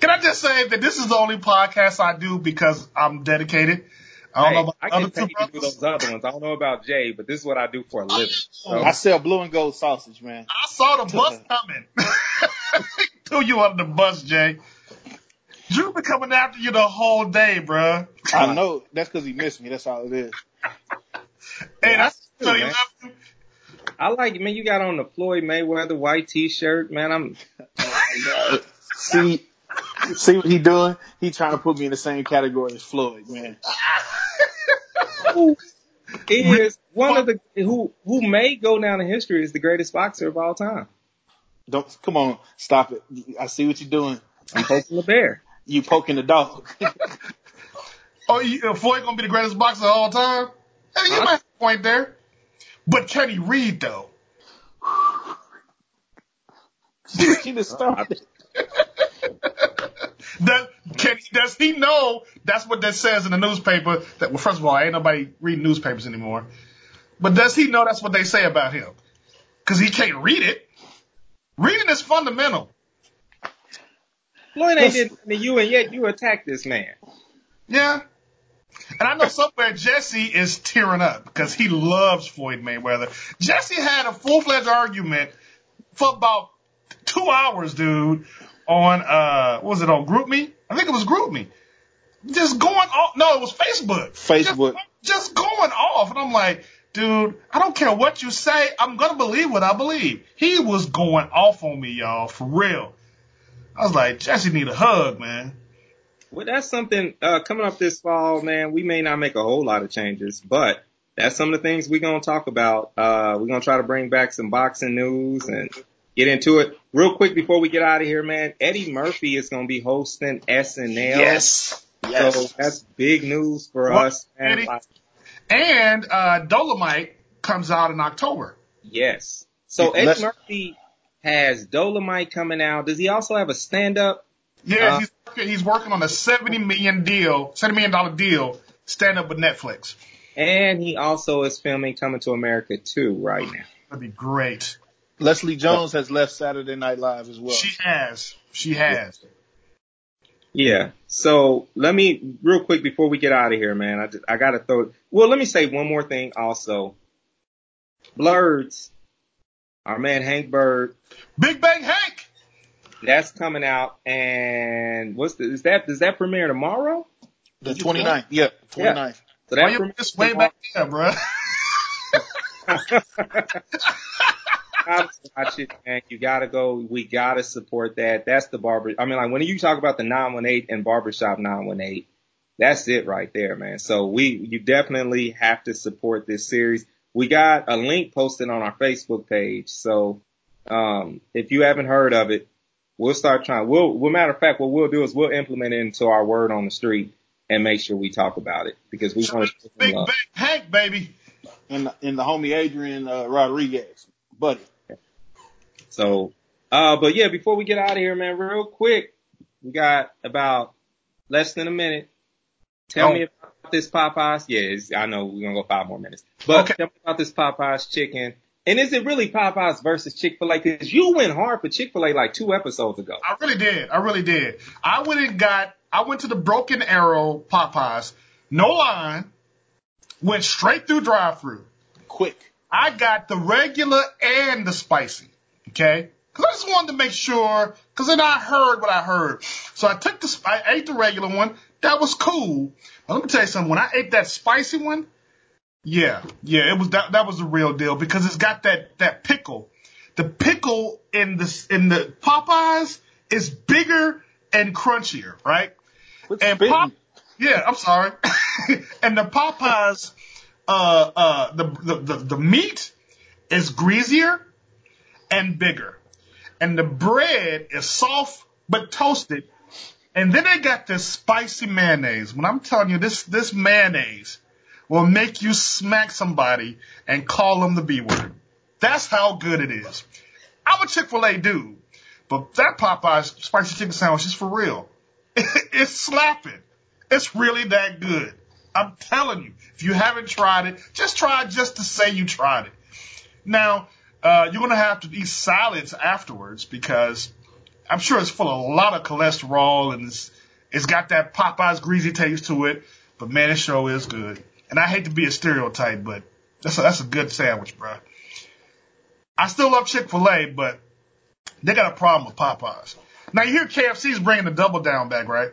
Can I just say that this is the only podcast I do because I'm dedicated. I don't
Hey,
know about
I
other
can
two
take you those other ones. I don't know about Jay, but this is what I do for a oh, living. So,
I sell blue and gold sausage, man.
I saw the bus coming. Threw you under the bus, Jay. Drew been coming after you the whole day, bruh.
I know that's because he missed me. That's all it is.
Hey,
Yeah,
that's
I
so
do,
you
man.
love you.
I like, man, you got on the Floyd Mayweather white t-shirt, man. I'm,
See, see what he doing? He trying to put me in the same category as Floyd, man.
he is one of the, who, who may go down in history as the greatest boxer of all time.
Don't come on, stop it. I see what you're doing.
I'm poking the bear.
You poking the dog.
Oh, you, uh, Floyd gonna be the greatest boxer of all time? Hey, you might have a point there. But can he read though?
she just started.
Does, can, does he know that's what that says in the newspaper? That well, first of all, ain't nobody reading newspapers anymore. But does he know that's what they say about him? Because he can't read it. Reading is fundamental.
Floyd ain't did nothing to you and yet you attack this man.
Yeah. And I know somewhere Jesse is tearing up because he loves Floyd Mayweather. Jesse had a full fledged argument for about two hours, dude, on uh what was it on GroupMe? I think it was GroupMe. Just going off no, it was Facebook.
Facebook.
Just, just going off. And I'm like, dude, I don't care what you say, I'm gonna believe what I believe. He was going off on me, y'all, for real. I was like, Jesse need a hug, man.
Well, that's something, uh, coming up this fall, man, we may not make a whole lot of changes, but that's some of the things we're going to talk about. Uh, we're going to try to bring back some boxing news and get into it. Real quick before we get out of here, man, Eddie Murphy is going to be hosting SNL.
Yes.
So
Yes.
that's big news for
What,
us. man.
Eddie? And uh, Dolomite comes out in October.
Yes. So Eddie Murphy has Dolomite coming out. Does he also have a stand up?
Yeah,
Uh,
he's working, he's working on a seventy million deal, seventy million dollar deal, stand up with Netflix.
And he also is filming Coming to America too right now.
That'd be great.
Leslie Jones has left Saturday Night Live as well.
She has, she has.
Yeah. So let me real quick before we get out of here, man. I just, I gotta throw. Well, let me say one more thing also. Blurs, our man Hank Bird,
Big Bang Hank.
that's coming out, and what's the, is that? Does that premiere tomorrow?
the 29th. Yeah, 29th.
So
Why
that
you
premieres
way
tomorrow.
back there, bruh?
gotta watch it, man. You gotta go. We gotta support that. That's the barber. I mean, like when you talk about the 918 and barbershop 918, that's it right there, man. So we, you definitely have to support this series. We got a link posted on our Facebook page. So, um, if you haven't heard of it, we'll start trying. We'll, well, matter of fact, what we'll do is we'll implement it into our word on the street and make sure we talk about it because we want to.
Big Bang Hank, baby.
And the, and the homie Adrian uh, Rodriguez, buddy.
So, uh, but yeah, before we get out of here, man, real quick, we got about less than a minute. Tell
Oh.
me about this Popeyes. Yeah, I know we're gonna go five more minutes, but
Okay.
tell me about this Popeyes chicken. And is it really Popeyes versus Chick-fil-A? Cause you went hard for Chick-fil-A like two episodes ago.
I really did. I really did. I went and got. I went to the Broken Arrow Popeyes, no line, went straight through drive-through.
Quick.
I got the regular and the spicy. Okay? Cause I just wanted to make sure, cause then I heard what I heard. So I took the, I ate the regular one. That was cool. But let me tell you something. When I ate that spicy one, yeah, yeah, it was that that was the real deal because it's got that that pickle. The pickle in the in the Popeyes is bigger and crunchier, right?
Quit
And
spitting.
Pop, yeah, I'm sorry. and the Popeyes, uh, uh, the, the the the meat is greasier and bigger, and the bread is soft but toasted. And then they got this spicy mayonnaise. When I'm telling you, this this mayonnaise will make you smack somebody and call them the B word. That's how good it is. I'm a Chick-fil-A dude, but that Popeye's spicy chicken sandwich is for real. it's slapping. It's really that good. I'm telling you, if you haven't tried it, just try it just to say you tried it. Now, uh, you're gonna have to eat salads afterwards because I'm sure it's full of a lot of cholesterol and it's, it's got that Popeye's greasy taste to it. But man, it sure is good. And I hate to be a stereotype, but that's a, that's a good sandwich, bro. I still love Chick-fil-A, but they got a problem with Popeyes. Now you hear KFC's bringing the double down back, right?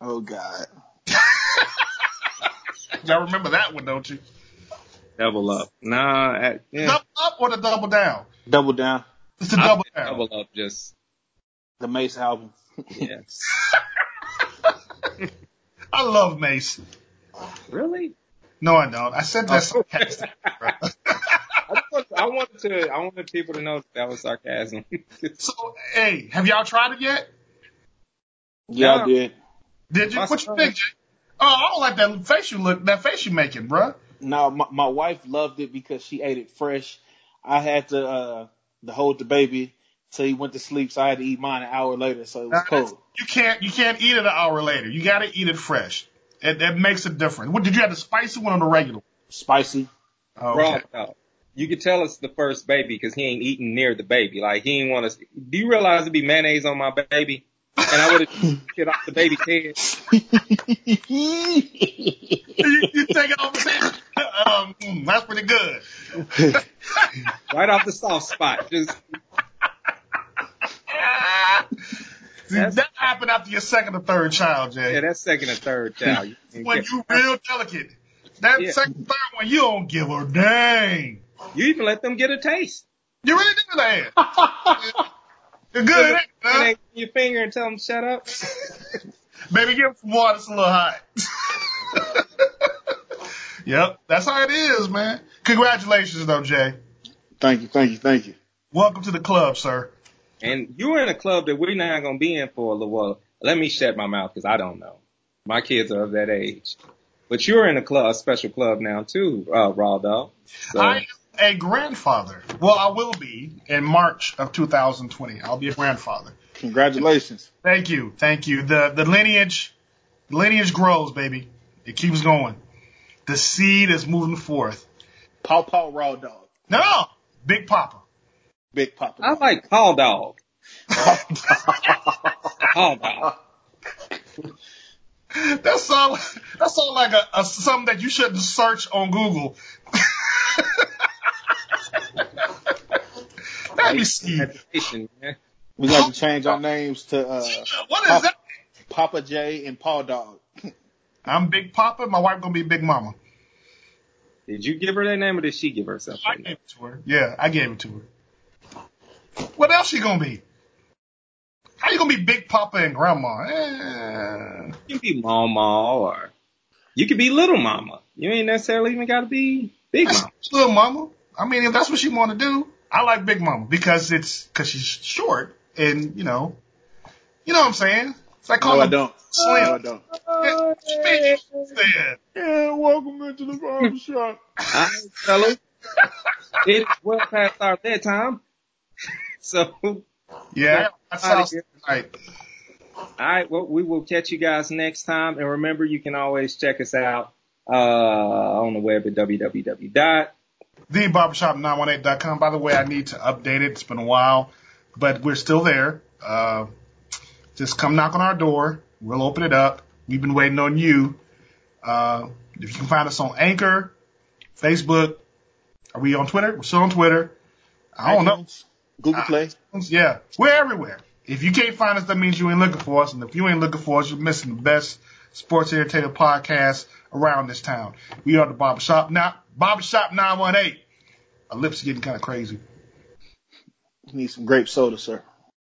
Oh God.
Y'all remember that one, don't you?
Double up. Nah, I, yeah.
Double up or the double down?
Double down.
It's the double down.
double up. Just
The Mase album.
Yes.
I love Mase.
really?
No, I don't. I said that oh. sarcastic. bro.
I, just want, I wanted to. I wanted people to know that, that was sarcasm.
so, hey, have y'all tried it yet?
Yeah,
Yeah.
I did.
Did you?
My
What you think, Jay? Oh, I don't like that face you look, that face you making, bruh.
No, my, my wife loved it because she ate it fresh. I had to uh to hold the baby till he went to sleep, so I had to eat mine an hour later, so it was cold.
You can't, you can't eat it an hour later. You gotta eat it fresh. It, it makes a difference. What did you have the spicy one or the regular?
Spicy.
Oh,
Raw
okay.
dog. You could tell it's the first baby because he ain't eating near the baby. Like he ain't want to. Do you realize it'd be mayonnaise on my baby? And I would have shit off the baby's head.
you, you take it off the head. Um, mm, that's pretty good.
right off the soft spot. Just
See, that happened after your second or third child, Jay.
yeah, that's second or third child. You
when you real delicate. That
Yeah.
second, third one, you don't give a dang.
you even let them get a taste.
You really do that. You're good, ain't you, huh?
Mayonnaise your finger and tell them shut up.
Baby, give him some water. It's a little hot. yep, that's how it is, man. Congratulations, though, Jay.
thank you, thank you, thank you.
Welcome to the club, sir.
And you're in a club that we're not gonna be in for a little while. Let me shut my mouth because I don't know. My kids are of that age. But you're in a club, a special club now too, uh, Raw Dog. So,
I am a grandfather. Well, I will be in March of 2020. I'll be a grandfather.
Congratulations.
Thank you, thank you. The the lineage, lineage grows, baby. It keeps going. The seed is moving forth.
Paw Paw Raw Dog.
No, Big Papa.
Big Papa.
I like Paw Dog. Paw Dog.
That's all. That's all like a, a something that you shouldn't search on Google. See.
We got to change our names to uh,
What is that?
Papa J and Paw Dog.
I'm Big Papa. My wife gonna be Big Mama.
Did you give her that name or did she give herself
I gave it to her. Yeah, I gave it to her. What else she gonna be? How you gonna be Big Papa and Grandma? Eh.
You can be Mama or you could be Little Mama. You ain't necessarily even got to be Big Mama.
little Mama. I mean, if that's what she want to do, I like Big Mama because it's because she's short and you know, you know what I'm saying. It's like
No, I don't. No, I don't.
Yeah, speak, Slim.
Yeah, welcome into the barber shop.
All right, fellas. It's well past our bedtime. So,
Yeah, that sounds right.
right, well, we will catch you guys next time. And remember, you can always check us out uh, on the web at www.
TheBarbershop918.com. By the way, I need to update it. It's been a while, but we're still there. Uh, just come knock on our door. We'll open it up. We've been waiting on you. Uh, if you can find us on Anchor, Facebook. Are we on Twitter? We're still on Twitter. I don't know.
Google Play.
Yeah, we're everywhere. If you can't find us, that means you ain't looking for us. And if you ain't looking for us, you're missing the best sports entertainment podcast around this town. We are the Barbershop. Now, Barbershop 918. My lips are getting kind of crazy.
Need some grape soda, sir.